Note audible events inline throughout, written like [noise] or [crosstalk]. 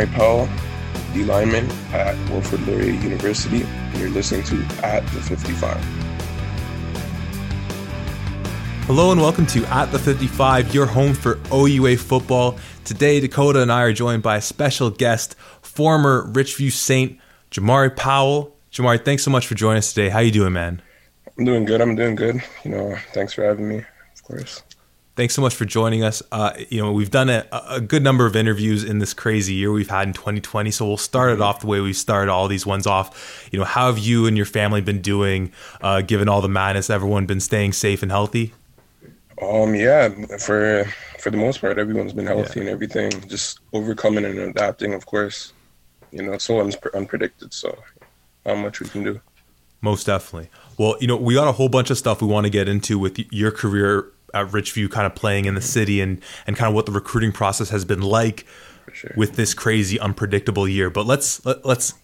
Jamari Powell, D lineman at Wilfrid Laurier University, and you're listening to At the 55. Hello and welcome to At the 55, your home for OUA football. Today, Dakota and I are joined by a special guest, former Richview Saint Jamari Powell. Jamari, thanks so much for joining us today. How you doing, man? I'm doing good. I'm doing good. You know, thanks for having me, of course. Thanks so much for joining us. Uh, you know, we've done a, a, good number of interviews in this crazy year we've had in 2020. So we'll start it off the way we started all these ones off. You know, how have you and your family been doing, uh, given all the madness? Everyone been staying safe and healthy? Um, yeah, for for the most part, everyone's been healthy yeah. and everything. Just overcoming and adapting, of course. You know, so un- unpredicted. So, how much we can do. Most definitely. Well, you know, we got a whole bunch of stuff we want to get into with your career at Richview, kind of playing in the city and and kind of what the recruiting process has been like sure. with this crazy, unpredictable year. But let's let, let's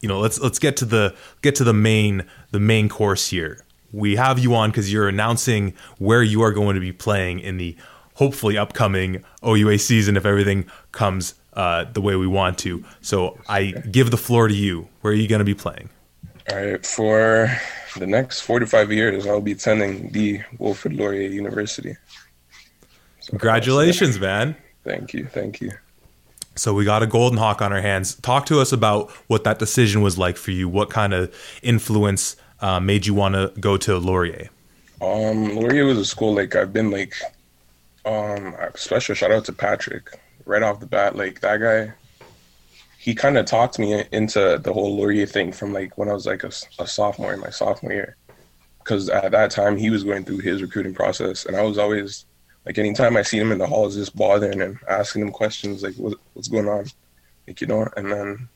you know let's let's get to the get to the main the main course here. We have you on because you're announcing where you are going to be playing in the hopefully upcoming OUA season if everything comes uh, the way we want to. So I give the floor to you. Where are you going to be playing? All right, for the next 45 years, I'll be attending the Wilfrid Laurier University. So Congratulations, man. Thank you. Thank you. So we got a golden hawk on our hands. Talk to us about what that decision was like for you. What kind of influence uh, made you want to go to Laurier? Um, Laurier was a school like I've been like, um, special shout out to Patrick right off the bat. Like that guy, he kind of talked me into the whole Laurier thing from like when I was like a, a sophomore in my sophomore year. Because at that time he was going through his recruiting process, and I was always like, anytime I see him in the halls, just bothering him, asking him questions like, what, "What's going on?" Like you know. And then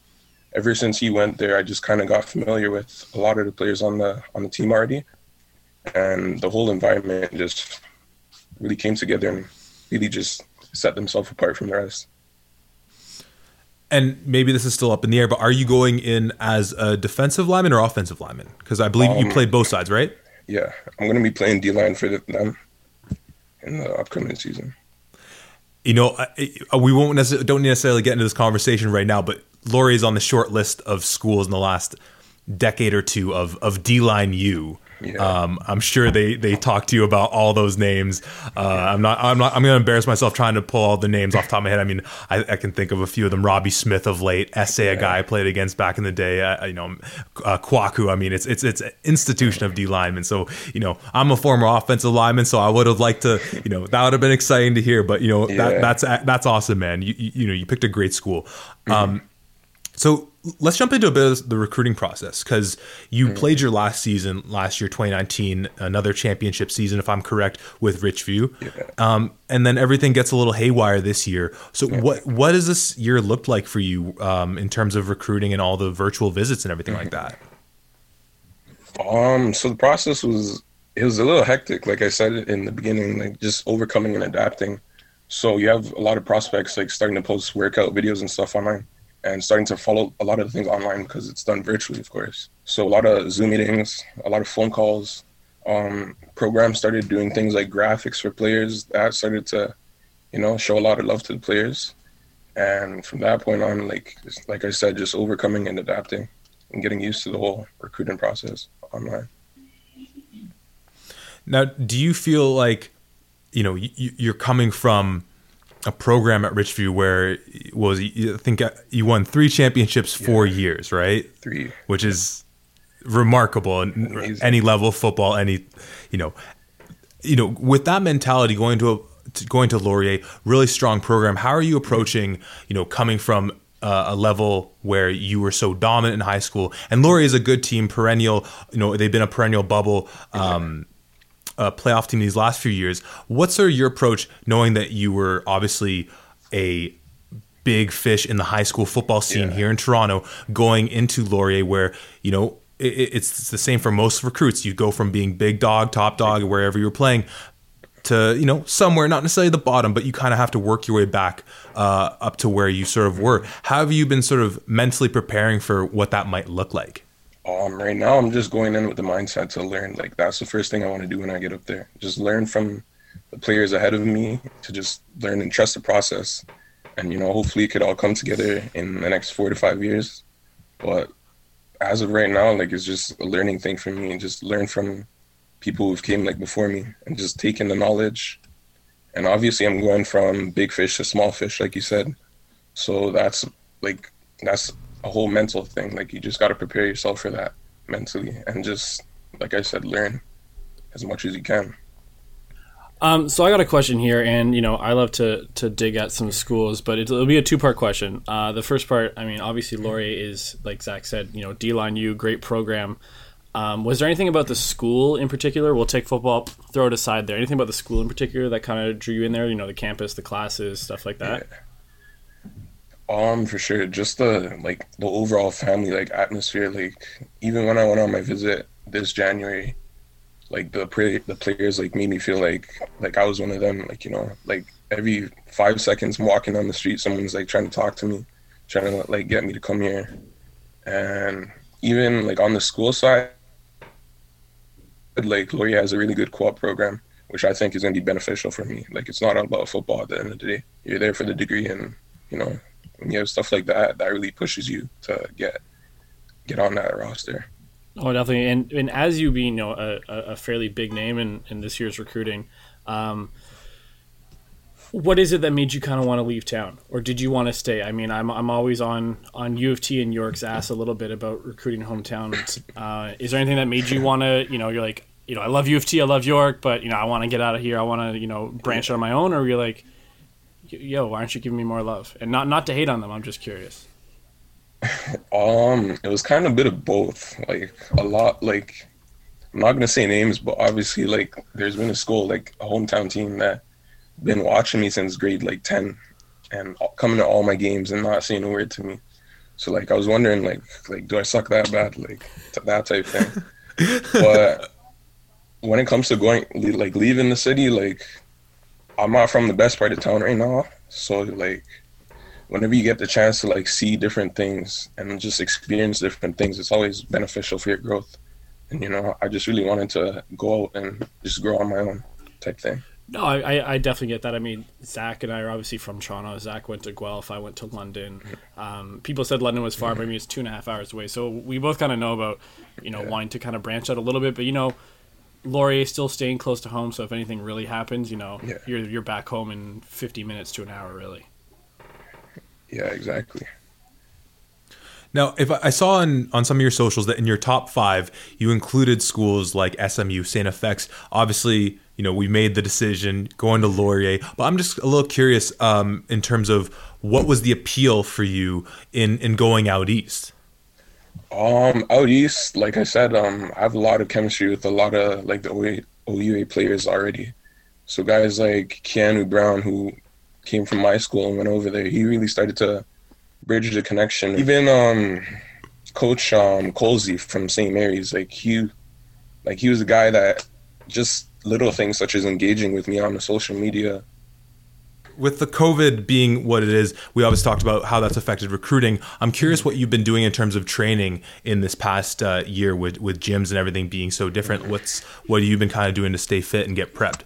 ever since he went there, I just kind of got familiar with a lot of the players on the on the team already, and the whole environment just really came together and really just set themselves apart from the rest and maybe this is still up in the air, but are you going in as a defensive lineman or offensive lineman? Because I believe um, you played both sides, right? Yeah, I'm going to be playing D line for them in the upcoming season. You know, we won't necessarily, don't necessarily get into this conversation right now, but Laurier is on the short list of schools in the last decade or two of of D line U yeah. Um, I'm sure they they talk to you about all those names. Uh, I'm not I'm not I'm going to embarrass myself trying to pull all the names off the top of my head. I mean, I, I can think of a few of them. Robbie Smith of late, Essay, yeah. a guy I played against back in the day. Uh, you know, uh, Kwaku. I mean, it's it's it's an institution of D linemen. So you know, I'm a former offensive lineman, so I would have liked to. You know, that would have been exciting to hear. But you know, yeah. that, that's that's awesome, man. You, you, you know, you picked a great school. Mm-hmm. Um, so let's jump into a bit of the recruiting process because you mm. played your last season last year 2019 another championship season if i'm correct with richview yeah. um, and then everything gets a little haywire this year so yeah. what what does this year look like for you um, in terms of recruiting and all the virtual visits and everything mm-hmm. like that um so the process was it was a little hectic like i said in the beginning like just overcoming and adapting so you have a lot of prospects like starting to post workout videos and stuff online and starting to follow a lot of things online because it's done virtually, of course. So a lot of Zoom meetings, a lot of phone calls. Um, programs started doing things like graphics for players. That started to, you know, show a lot of love to the players. And from that point on, like like I said, just overcoming and adapting and getting used to the whole recruiting process online. Now, do you feel like, you know, you're coming from a program at Richview where was I think you won three championships four yeah. years, right? Three, which is remarkable in any level of football. Any, you know, you know, with that mentality, going to a going to Laurier, really strong program. How are you approaching, you know, coming from uh, a level where you were so dominant in high school? And Laurier is a good team, perennial. You know, they've been a perennial bubble. Um, uh, playoff team these last few years. What's sort of your approach, knowing that you were obviously a big fish in the high school football scene yeah. here in Toronto, going into Laurier, where you know it, it's the same for most recruits. You go from being big dog, top dog, wherever you're playing, to you know somewhere not necessarily the bottom but you kind of have to work your way back uh, up to where you sort of were how have you been sort of mentally preparing for what that might look like um, right now, I'm just going in with the mindset to learn. Like that's the first thing I want to do when I get up there. Just learn from the players ahead of me to just learn and trust the process, and you know, hopefully it could all come together in the next four to five years. But as of right now, like it's just a learning thing for me, and just learn from people who've came like before me, and just taking the knowledge. And obviously, I'm going from big fish to small fish, like you said. So that's like that's a whole mental thing. Like you just got to prepare yourself for that mentally, and just like I said, learn as much as you can. Um, so I got a question here, and you know I love to to dig at some schools, but it'll, be a two part question. Uh, the first part, I mean, obviously Laurier is like Zach said, you know, D line U, great program. Um, was there anything about the school in particular? We'll take football, throw it aside there. Anything about the school in particular that kind of drew you in there? You know, the campus, the classes, stuff like that. Yeah. Um, for sure. Just the like the overall family like atmosphere. Like even when I went on my visit this January, like the the players like made me feel like like I was one of them. Like you know, like every five seconds I'm walking down the street, someone's like trying to talk to me, trying to like get me to come here, and even like on the school side, like Laurier has a really good co-op program, which I think is going to be beneficial for me. Like it's not all about football at the end of the day. You're there for the degree, and you know you have stuff like that, that really pushes you to get get on that roster. Oh, definitely. And and as you being you know a, a fairly big name in, in this year's recruiting, um, what is it that made you kind of want to leave town, or did you want to stay? I mean, I'm I'm always on on U of T and York's ass a little bit about recruiting hometowns. Uh, is there anything that made you want to you know you're like you know I love U of T, I love York, but you know I want to get out of here. I want to you know branch on my own, or you're like, yo, why aren't you giving me more love? And not not to hate on them, I'm just curious. [laughs] Um, it was kind of a bit of both. Like a lot, like I'm not gonna say names, but obviously, like there's been a school, like a hometown team that been watching me since grade like ten, and coming to all my games and not saying a word to me. So like I was wondering, like like do I suck that bad, like that type thing. [laughs] but when it comes to going, like leaving the city, like I'm not from the best part of town right now, so like whenever you get the chance to like see different things and just experience different things, it's always beneficial for your growth. And you know, I just really wanted to go out and just grow on my own type thing. No, I, I definitely get that. I mean, Zach and I are obviously from Toronto. Zach went to Guelph. I went to London. Um, people said London was far, but I mean, it's two and a half hours away. So we both kind of know about, you know, yeah. wanting to kind of branch out a little bit. But, you know, Laurier is still staying close to home. So if anything really happens, you know, yeah. you're, you're back home in 50 minutes to an hour, really. Yeah, exactly. Now, if I saw on, on some of your socials that in your top five, you included schools like SMU, St. FX. Obviously, you know, we made the decision going to Laurier, but I'm just a little curious um, in terms of what was the appeal for you in, in going out east? Um, out east, like I said, um, I have a lot of chemistry with a lot of like the OUA players already. So guys like Keanu Brown, who came from my school and went over there, he really started to bridge the connection. Even um, Coach um, Colsey from St. Mary's, like he, like he was a guy that just little things such as engaging with me on the social media. With the COVID being what it is, we always talked about how that's affected recruiting. I'm curious what you've been doing in terms of training in this past uh, year with with gyms and everything being so different. What's what have you been kind of doing to stay fit and get prepped?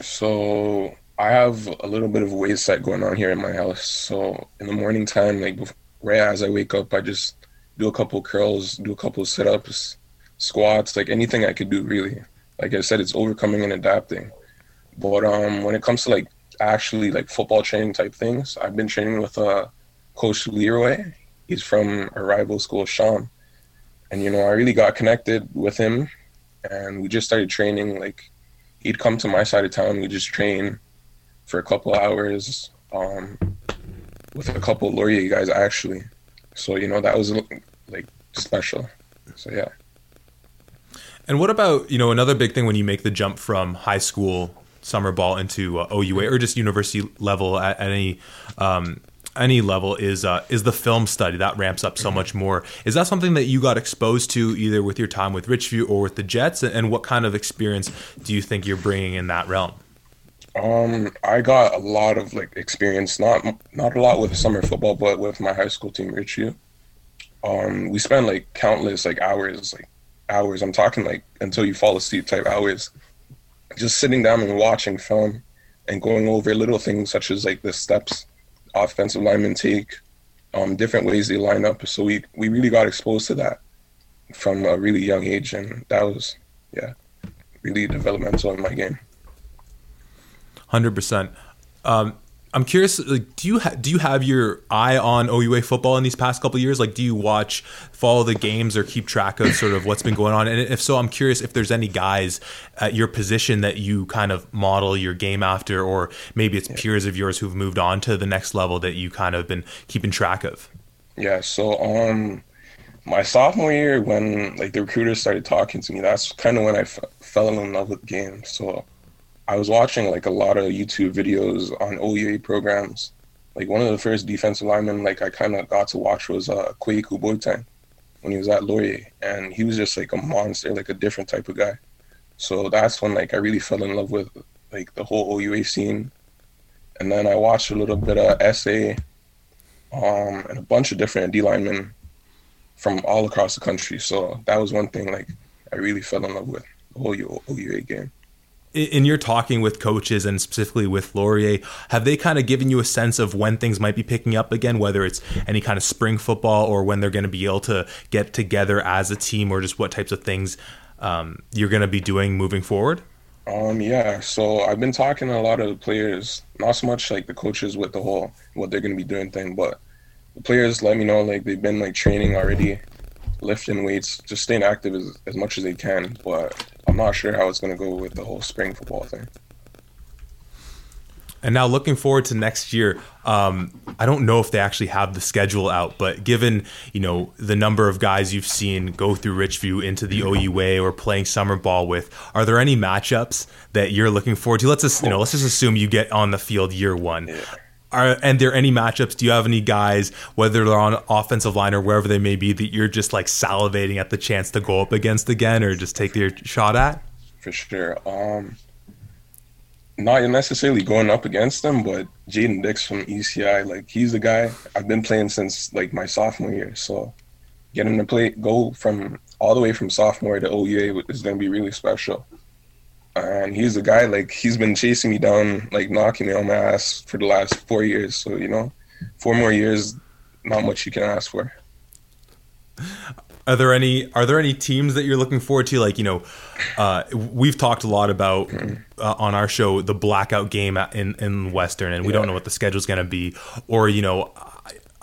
So I have a little bit of a weight set going on here in my house. So in the morning time, like right as I wake up, I just do a couple curls, do a couple sit ups, squats, like anything I could do really. Like I said, it's overcoming and adapting. But um, when it comes to like actually like football training type things, I've been training with uh, Coach Leroy. He's from a rival school, Sean. And you know, I really got connected with him, and we just started training. Like he'd come to my side of town, we just train for a couple hours um, with a couple Laurier guys actually. So you know that was like special. So yeah. And what about you know another big thing when you make the jump from high school summer ball into uh, OUA or just university level at, at any um, any level is uh, is the film study that ramps up so mm-hmm. much more. Is that something that you got exposed to either with your time with Richview or with the Jets? And what kind of experience do you think you're bringing in that realm? Um, I got a lot of like experience, not not a lot with summer football, but with my high school team, Richview. Um, we spent like countless like hours, like hours. I'm talking like until you fall asleep type hours, just sitting down and watching film and going over little things such as like the steps offensive linemen take, um, different ways they line up. So we we really got exposed to that from a really young age, and that was yeah, really developmental in my game. Hundred um, percent. I'm curious. Like, do you ha- do you have your eye on OUA football in these past couple years? Like, do you watch, follow the games, or keep track of sort of what's been going on? And if so, I'm curious if there's any guys at your position that you kind of model your game after, or maybe it's yeah. peers of yours who've moved on to the next level that you kind of been keeping track of. Yeah. So, um, my sophomore year, when like the recruiters started talking to me, that's kind of when I f- fell in love with the game. So I was watching like a lot of YouTube videos on OUA programs. Like one of the first defensive linemen like I kind of got to watch was uh, Kwaku Boateng when he was at Laurier, and he was just like a monster, like a different type of guy. So that's when like I really fell in love with like the whole OUA scene. And then I watched a little bit of SA um, and a bunch of different D linemen from all across the country. So that was one thing like I really fell in love with the whole OUA game in your talking with coaches and specifically with Laurier, have they kind of given you a sense of when things might be picking up again, whether it's any kind of spring football or when they're going to be able to get together as a team or just what types of things um, you're going to be doing moving forward? Um, yeah, so I've been talking to a lot of the players, not so much like the coaches with the whole what they're going to be doing thing, but the players let me know like they've been like training already, lifting weights, just staying active as, as much as they can, but I'm not sure how it's going to go with the whole spring football thing. And now looking forward to next year, um, I don't know if they actually have the schedule out, but given you know the number of guys you've seen go through Richview into the OUA or playing summer ball with, are there any matchups that you're looking forward to? Let's just you know let's just assume you get on the field year one. Yeah. Are and there any matchups? Do you have any guys, whether they're on offensive line or wherever they may be, that you're just like salivating at the chance to go up against again, or just take your shot at? For sure. Um, not necessarily going up against them, but Jaden Dix from ECI, like he's the guy I've been playing since like my sophomore year. So getting to play, go from all the way from sophomore to OUA is going to be really special and he's a guy like he's been chasing me down, like knocking me on my ass for the last four years. So you know, four more years, not much you can ask for. Are there any Are there any teams that you're looking forward to? Like you know, uh, we've talked a lot about mm-hmm. uh, on our show the blackout game in in Western, and we yeah. don't know what the schedule's going to be. Or you know,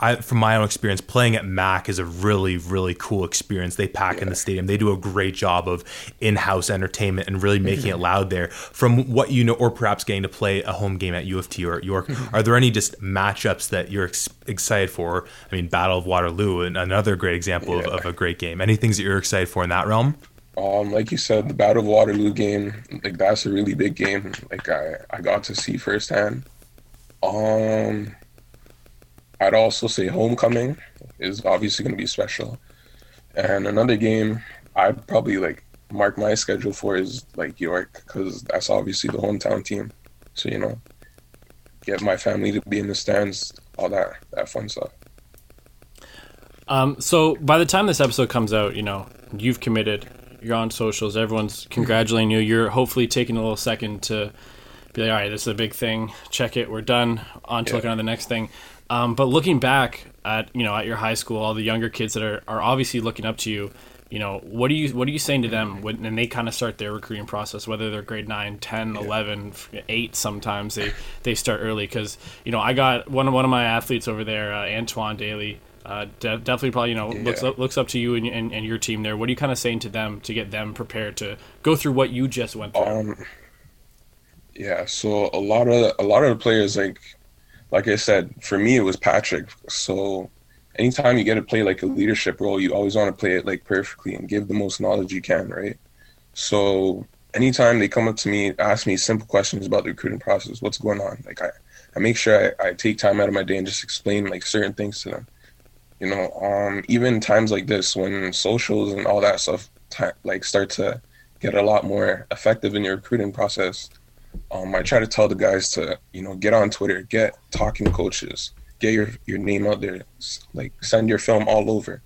I, from my own experience, playing at Mac is a really, really cool experience. They pack yeah. in the stadium. They do a great job of in-house entertainment and really making mm-hmm. it loud there. From what you know, or perhaps getting to play a home game at U of T or at York, mm-hmm. are there any just matchups that you're ex- excited for? I mean, Battle of Waterloo, another great example yeah. of, of, a great game. Any things that you're excited for in that realm? Um, like you said, the Battle of Waterloo game, like that's a really big game. Like I, I got to see firsthand. Um, I'd also say Homecoming is obviously going to be special. And another game I'd probably like mark my schedule for is like York because that's obviously the hometown team. So you know, get my family to be in the stands, all that that fun stuff. Um, so by the time this episode comes out, you know you've committed. You're on socials. Everyone's congratulating you. You're hopefully taking a little second to be like, all right, this is a big thing. Check it. We're done. On to yeah. looking on the next thing. Um, but looking back at you know at your high school, all the younger kids that are, are obviously looking up to you, you know what are you what are you saying to them when and they kind of start their recruiting process whether they're grade 9 10 yeah. 11 8 sometimes they they start early because you know i got one of one of my athletes over there uh, antoine daly uh, de- definitely probably you know yeah. looks up, looks up to you and, and, and, your team there what are you kind of saying to them to get them prepared to go through what you just went through um, yeah so a lot of a lot of the players like like I said, for me it was Patrick. So anytime you get to play like a leadership role, you always want to play it like perfectly and give the most knowledge you can, right? So anytime they come up to me, ask me simple questions about the recruiting process, what's going on, like I, I make sure I, I take time out of my day and just explain like certain things to them. You know, um, even times like this when socials and all that stuff t- like start to get a lot more effective in your recruiting process um, I try to tell the guys to, you know, get on Twitter, get talking coaches, get your, your name out there, like send your film all over.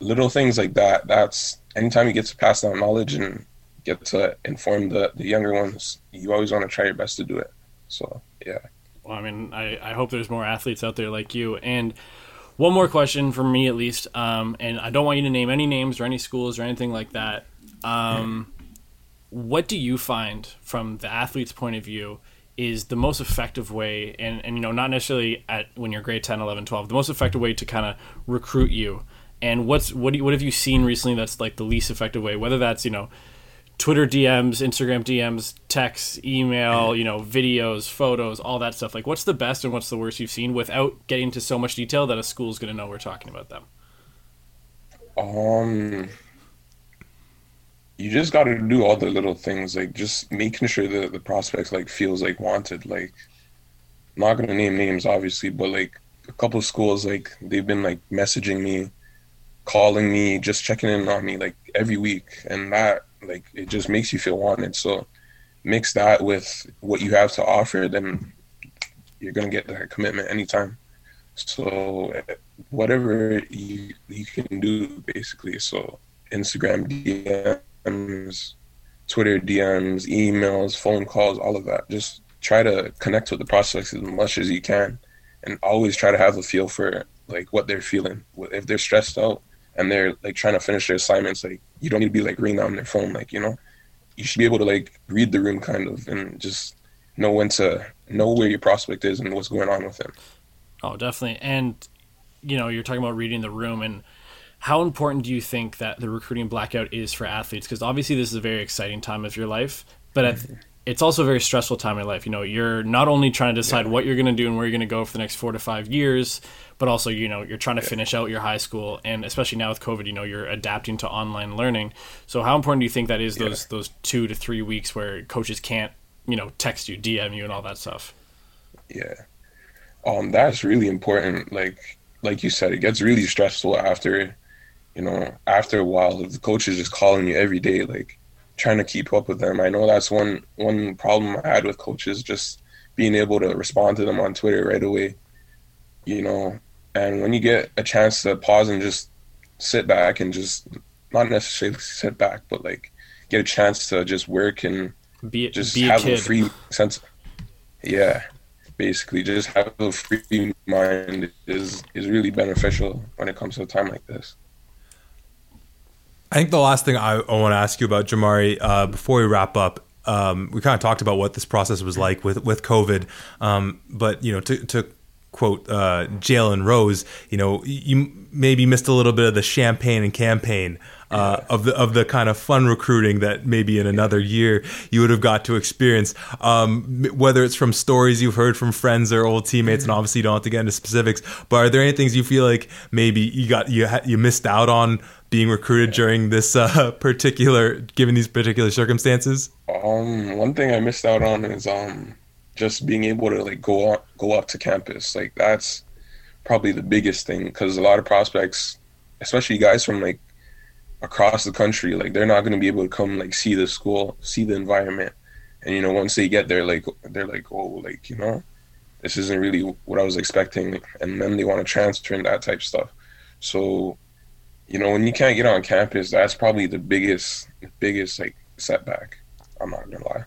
Little things like that. That's anytime you get to pass down knowledge and get to inform the, the younger ones, you always want to try your best to do it. So, yeah. Well, I mean, I, I hope there's more athletes out there like you. And one more question for me, at least. Um, and I don't want you to name any names or any schools or anything like that. Um, what do you find from the athlete's point of view is the most effective way and, and you know not necessarily at when you're grade 10 11 12 the most effective way to kind of recruit you? And what's what do you, what have you seen recently that's like the least effective way? Whether that's you know twitter dms instagram dms texts email you know videos photos all that stuff. Like what's the best and what's the worst you've seen without getting into so much detail that a school's going to know we're talking about them? Um you just got to do all the little things, like just making sure that the prospects like feels like wanted. Like, I'm not gonna name names, obviously, but like a couple of schools, like they've been like messaging me, calling me, just checking in on me like every week, and that like it just makes you feel wanted. So mix that with what you have to offer, then you're gonna get that commitment anytime. So whatever you you can do, basically. So Instagram DM DMs, Twitter DMs, emails, phone calls, all of that. Just try to connect with the prospects as much as you can, and always try to have a feel for like what they're feeling. If they're stressed out and they're like trying to finish their assignments, like you don't need to be like ringing on their phone, like you know, you should be able to like read the room kind of and just know when to know where your prospect is and what's going on with him. Oh, definitely. And you know, you're talking about reading the room and how important do you think that the recruiting blackout is for athletes? Because obviously this is a very exciting time of your life, but mm-hmm. it's also a very stressful time in life. You know, you're not only trying to decide yeah. what you're going to do and where you're going to go for the next four to five years, but also you know you're trying to finish out your high school, and especially now with COVID, you know you're adapting to online learning. So how important do you think that is? Those yeah. those two to three weeks where coaches can't you know text you, DM you, and all that stuff. Yeah, um, that's really important. Like like you said, it gets really stressful after you know, after a while, the coach is just calling you every day, like trying to keep up with them. I know that's one one problem I had with coaches, just being able to respond to them on Twitter right away. You know, and when you get a chance to pause and just sit back and just not necessarily [laughs] sit back, but like get a chance to just work and be, just be have a, a free sense. Yeah, basically, just have a free mind is is really beneficial when it comes to a time like this. I think the last thing I, I want to ask you about, Jamari, uh, before we wrap up, um, we kind of talked about what this process was like with with COVID, um, but you know, to, to quote uh, Jalen Rose, you know, you maybe missed a little bit of the champagne and campaign uh, of the of the kind of fun recruiting that maybe in another year you would have got to experience. Um, whether it's from stories you've heard from friends or old teammates, and mm-hmm. obviously you don't have to get into specifics, but are there any things you feel like maybe you got you ha- you missed out on being recruited during this uh, [laughs] particular, given these particular circumstances? Um, one thing I missed out on is um, just being able to like go up, go up to campus. Like that's probably the biggest thing because a lot of prospects, especially guys from like across the country, like they're not going to be able to come like see the school, see the environment, and you know once they get there, like they're like, oh, like you know, this isn't really what I was expecting, and then they want to transfer and that type of stuff. So you know, when you can't get on campus, that's probably the biggest, biggest like setback. I'm not gonna lie.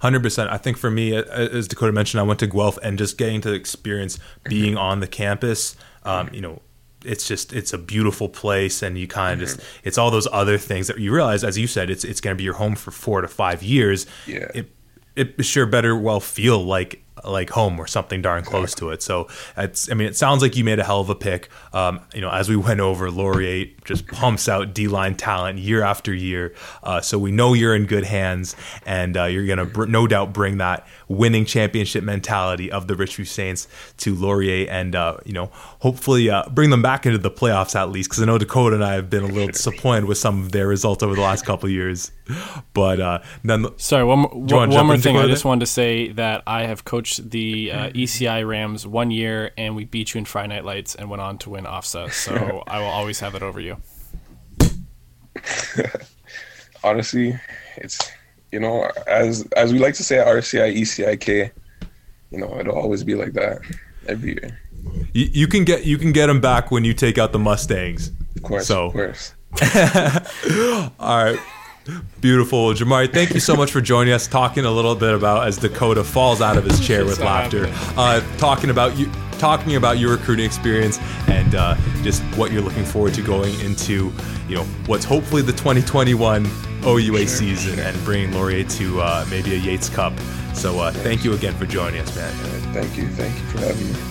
Hundred percent. I think for me, as Dakota mentioned, I went to Guelph and just getting to experience being on the campus. Um, you know, it's just it's a beautiful place, and you kind of mm-hmm. just it's all those other things that you realize, as you said, it's it's going to be your home for four to five years. Yeah. It, it sure better well feel like like home or something darn close to it. So it's, I mean, it sounds like you made a hell of a pick. Um, you know, as we went over, Laurier just pumps out D line talent year after year. Uh, so we know you're in good hands, and uh, you're gonna br- no doubt bring that winning championship mentality of the Richview Saints to Laurier, and uh, you know, hopefully uh, bring them back into the playoffs at least. Because I know Dakota and I have been a little disappointed with some of their results over the last couple years. But uh, none. Sorry, one, one, one more thing. I just wanted to say that I have coached the uh, ECI Rams one year, and we beat you in Friday Night Lights, and went on to win OFSAA. So [laughs] I will always have it over you. [laughs] Honestly, it's you know as as we like to say at RCI ECIK, you know it'll always be like that every year. You, you can get you can get them back when you take out the Mustangs. Of course, so. of course. [laughs] All right. Beautiful, Jamari. Thank you so much for joining us, talking a little bit about as Dakota falls out of his chair with laughter, uh, talking about you, talking about your recruiting experience and uh, just what you're looking forward to going into, you know, what's hopefully the 2021 OUA sure, season sure. and bringing Laurier to uh, maybe a Yates Cup. So uh, thank you again for joining us, man. Thank you. Thank you for having me.